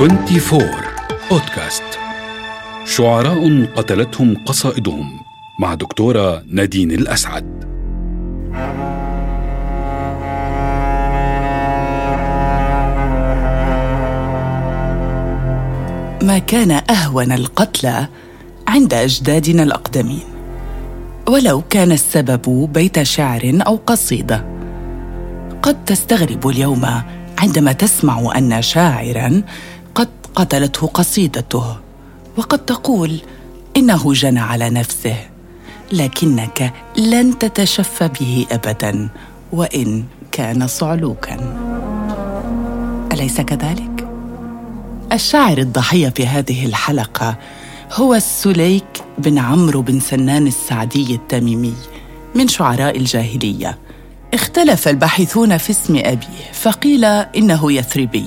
24 بودكاست شعراء قتلتهم قصائدهم مع دكتورة نادين الأسعد. ما كان أهون القتلى عند أجدادنا الأقدمين. ولو كان السبب بيت شعر أو قصيدة. قد تستغرب اليوم عندما تسمع أن شاعراً قتلته قصيدته وقد تقول إنه جنى على نفسه لكنك لن تتشفى به ابدا وإن كان صعلوكا. أليس كذلك؟ الشاعر الضحية في هذه الحلقة هو السليك بن عمرو بن سنان السعدي التميمي من شعراء الجاهلية. اختلف الباحثون في اسم أبيه فقيل إنه يثربي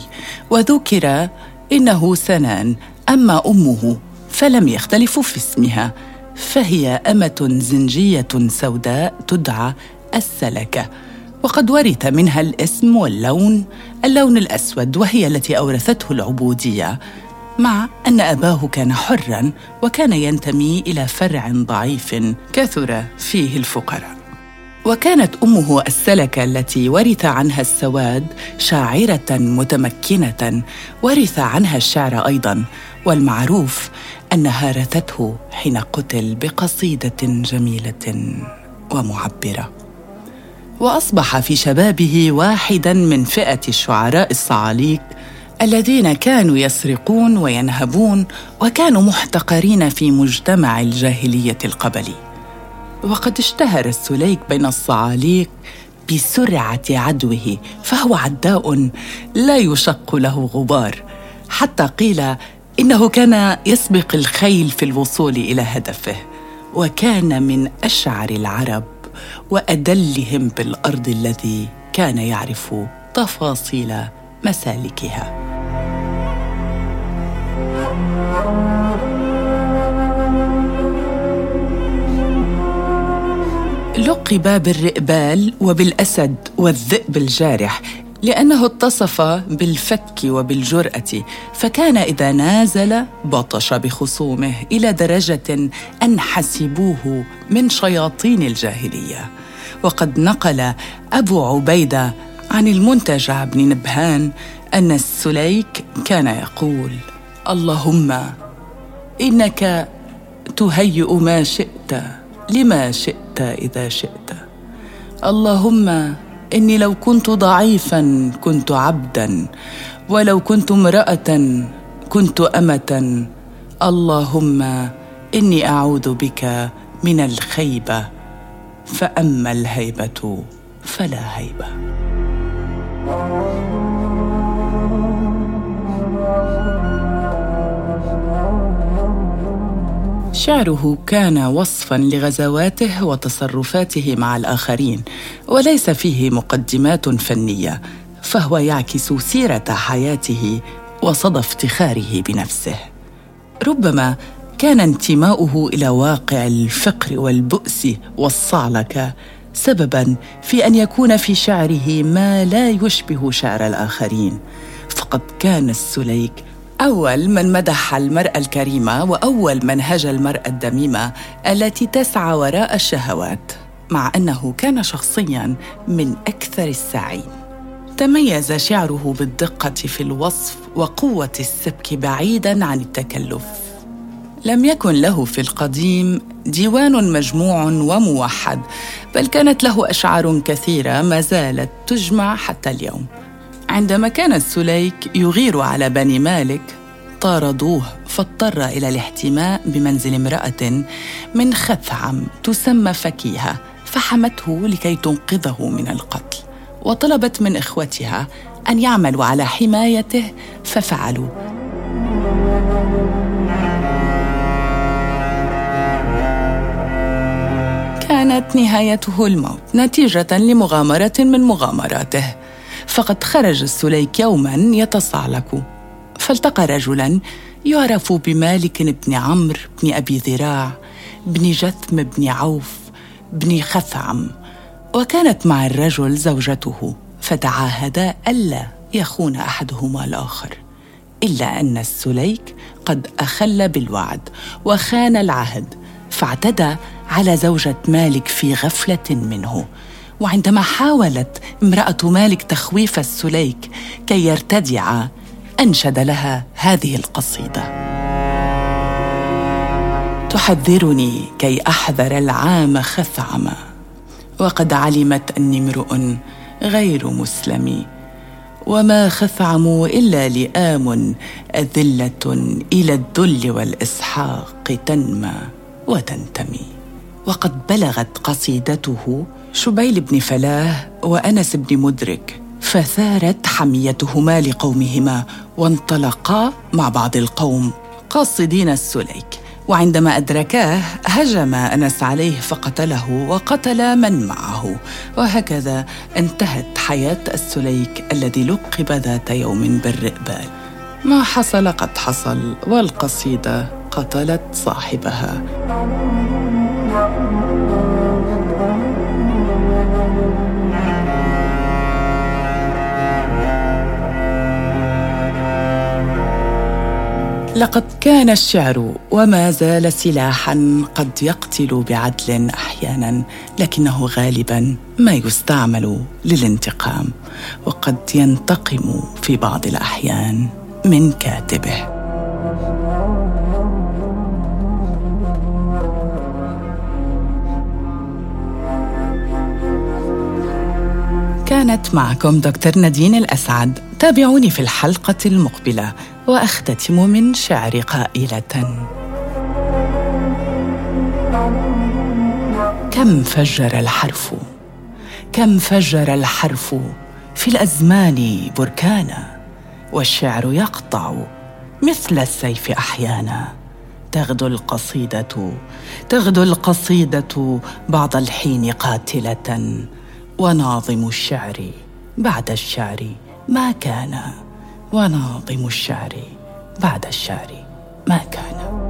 وذكر إنه سنان أما أمه فلم يختلفوا في اسمها فهي أمة زنجية سوداء تدعى السلكة وقد ورث منها الاسم واللون اللون الأسود وهي التي أورثته العبودية مع أن أباه كان حرا وكان ينتمي إلى فرع ضعيف كثر فيه الفقراء. وكانت أمه السلكة التي ورث عنها السواد شاعرة متمكنة ورث عنها الشعر أيضا والمعروف انها رثته حين قتل بقصيدة جميلة ومعبرة. وأصبح في شبابه واحدا من فئة الشعراء الصعاليك الذين كانوا يسرقون وينهبون وكانوا محتقرين في مجتمع الجاهلية القبلي. وقد اشتهر السليك بين الصعاليك بسرعة عدوه فهو عداء لا يشق له غبار. حتى قيل إنه كان يسبق الخيل في الوصول إلى هدفه وكان من أشعر العرب وأدلهم بالأرض الذي كان يعرف تفاصيل مسالكها. لقب بالرئبال وبالأسد والذئب الجارح لأنه اتصف بالفتك وبالجرأة فكان إذا نازل بطش بخصومه إلى درجة أن حسبوه من شياطين الجاهلية. وقد نقل أبو عبيدة عن المنتجع بن نبهان أن السليك كان يقول اللهم إنك تهيئ ما شئت لما شئت إذا شئت. اللهم إني لو كنت ضعيفا كنت عبدا ولو كنت امرأة كنت أمة. اللهم إني أعوذ بك من الخيبة فأما الهيبة فلا هيبة. شعره كان وصفا لغزواته وتصرفاته مع الآخرين وليس فيه مقدمات فنية فهو يعكس سيرة حياته وصدى افتخاره بنفسه. ربما كان انتماؤه إلى واقع الفقر والبؤس والصعلكة سببا في أن يكون في شعره ما لا يشبه شعر الآخرين فقد كان السليك أول من مدح المرأة الكريمة وأول من هجى المرأة الدميمة التي تسعى وراء الشهوات مع أنه كان شخصيا من أكثر الساعين. تميز شعره بالدقة في الوصف وقوة السبك بعيدا عن التكلف. لم يكن له في القديم ديوان مجموع وموحد بل كانت له أشعار كثيرة ما زالت تجمع حتى اليوم. عندما كان السليك يغير على بني مالك طاردوه فاضطر إلى الاحتماء بمنزل امرأة من خثعم تسمى فكيهة فحمته لكي تنقذه من القتل. وطلبت من إخوتها أن يعملوا على حمايته ففعلوا. كانت نهايته الموت نتيجة لمغامرة من مغامراته. فقد خرج السليك يوما يتصعلك فالتقى رجلا يعرف بمالك بن عمرو بن أبي ذراع بن جثم بن عوف بن خثعم. وكانت مع الرجل زوجته فتعاهدا ألا يخون أحدهما الآخر إلا أن السليك قد أخل بالوعد وخان العهد فاعتدى على زوجة مالك في غفلة منه. وعندما حاولت امرأة مالك تخويف السليك كي يرتدع أنشد لها هذه القصيدة. تحذرني كي أحذر العام خثعما وقد علمت أني امرؤ غير مسلم وما خثعم إلا لئام أذلة إلى الذل والإسحاق تنمى وتنتمي. وقد بلغت قصيدته شبيل بن فلاه وأنس بن مدرك فثارت حميتهما لقومهما وانطلقا مع بعض القوم قاصدين السليك. وعندما أدركاه هجم أنس عليه فقتله وقتل من معه. وهكذا انتهت حياة السليك الذي لقب ذات يوم بالرئبال. ما حصل قد حصل والقصيدة قتلت صاحبها. لقد كان الشعر وما زال سلاحا قد يقتل بعدل أحيانا لكنه غالبا ما يستعمل للانتقام وقد ينتقم في بعض الأحيان من كاتبه. كانت معكم دكتور نادين الأسعد. تابعوني في الحلقة المقبلة وأختتم من شعر قائلة. كم فجر الحرف؟ كم فجر الحرف في الأزمان بركانا والشعر يقطع مثل السيف أحيانا. تغدو القصيدة تغدو القصيدة بعض الحين قاتلة وناظم الشعر بعد الشعر. ما كان وناظم الشعر بعد الشعر. ما كان.